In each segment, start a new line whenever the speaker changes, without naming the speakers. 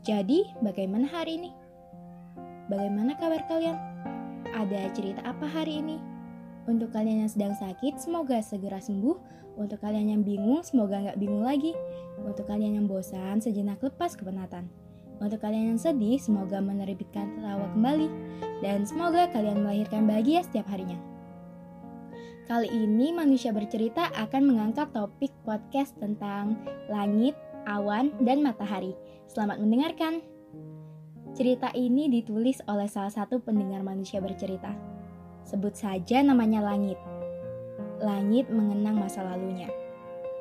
Jadi, bagaimana hari ini? Bagaimana kabar kalian? Ada cerita apa hari ini? Untuk kalian yang sedang sakit, semoga segera sembuh. Untuk kalian yang bingung, semoga nggak bingung lagi. Untuk kalian yang bosan, sejenak lepas kepenatan. Untuk kalian yang sedih, semoga menerbitkan tertawa kembali. Dan semoga kalian melahirkan bahagia setiap harinya. Kali ini manusia bercerita akan mengangkat topik podcast tentang langit, awan, dan matahari. Selamat mendengarkan. Cerita ini ditulis oleh salah satu pendengar manusia bercerita. Sebut saja namanya Langit. Langit mengenang masa lalunya.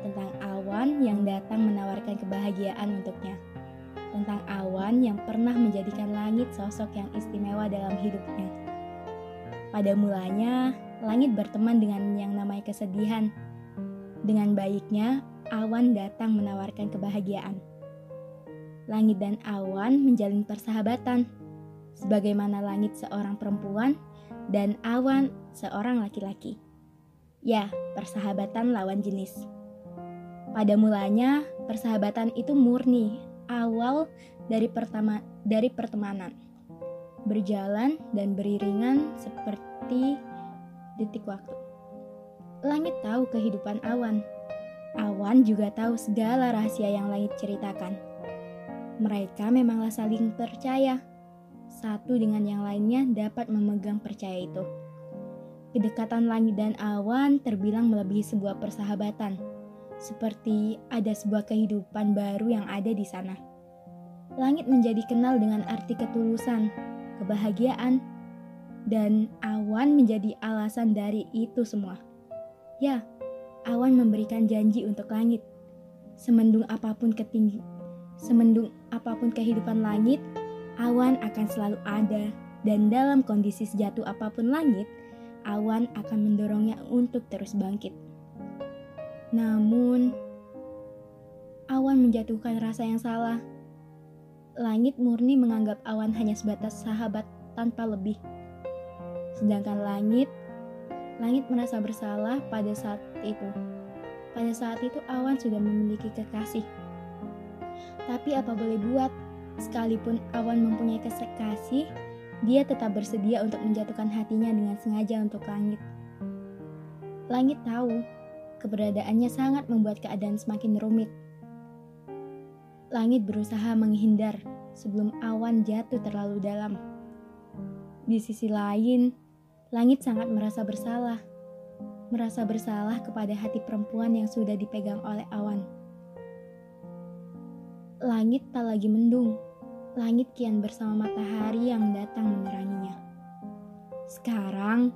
Tentang awan yang datang menawarkan kebahagiaan untuknya. Tentang awan yang pernah menjadikan langit sosok yang istimewa dalam hidupnya. Pada mulanya, langit berteman dengan yang namanya kesedihan. Dengan baiknya, awan datang menawarkan kebahagiaan. Langit dan awan menjalin persahabatan, sebagaimana langit seorang perempuan dan awan seorang laki-laki. Ya, persahabatan lawan jenis. Pada mulanya, persahabatan itu murni, awal dari pertama dari pertemanan. Berjalan dan beriringan seperti detik waktu. Langit tahu kehidupan awan. Awan juga tahu segala rahasia yang langit ceritakan. Mereka memanglah saling percaya. Satu dengan yang lainnya dapat memegang percaya itu. Kedekatan langit dan awan terbilang melebihi sebuah persahabatan. Seperti ada sebuah kehidupan baru yang ada di sana. Langit menjadi kenal dengan arti ketulusan, kebahagiaan, dan awan menjadi alasan dari itu semua. Ya, awan memberikan janji untuk langit. Semendung apa pun ketinggi, semendung apa pun kehidupan langit, awan akan selalu ada dan dalam kondisi sejatuh apa pun langit, awan akan mendorongnya untuk terus bangkit. Namun, awan menjatuhkan rasa yang salah. Langit murni menganggap awan hanya sebatas sahabat tanpa lebih. Sedangkan langit, langit merasa bersalah pada saat itu. Pada saat itu awan sudah memiliki kekasih. Tapi apa boleh buat, sekalipun awan mempunyai kekasih, dia tetap bersedia untuk menjatuhkan hatinya dengan sengaja untuk langit. Langit tahu, keberadaannya sangat membuat keadaan semakin rumit. Langit berusaha menghindar sebelum awan jatuh terlalu dalam. Di sisi lain, Langit sangat merasa bersalah. Merasa bersalah kepada hati perempuan yang sudah dipegang oleh awan. Langit tak lagi mendung. Langit kian bersama matahari yang datang meneranginya. Sekarang,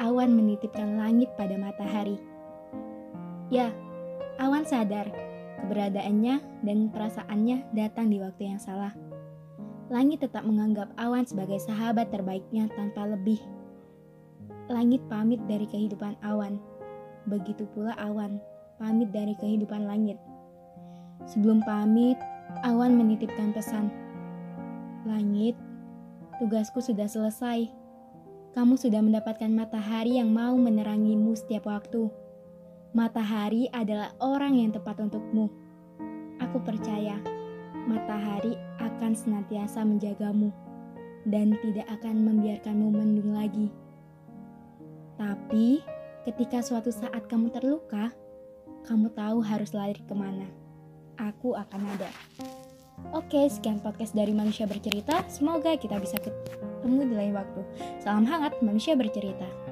awan menitipkan langit pada matahari. Ya, awan sadar keberadaannya dan perasaannya datang di waktu yang salah. Langit tetap menganggap awan sebagai sahabat terbaiknya tanpa lebih Langit pamit dari kehidupan awan, begitu pula awan pamit dari kehidupan langit. Sebelum pamit, awan menitipkan pesan. Langit, tugasku sudah selesai. Kamu sudah mendapatkan matahari yang mau menerangimu setiap waktu. Matahari adalah orang yang tepat untukmu. Aku percaya matahari akan senantiasa menjagamu dan tidak akan membiarkanmu mendung lagi. Tapi, ketika suatu saat kamu terluka, kamu tahu harus lari ke mana. Aku akan ada. Oke, sekian podcast dari Manusia Bercerita. Semoga kita bisa ketemu di lain waktu. Salam hangat, Manusia Bercerita.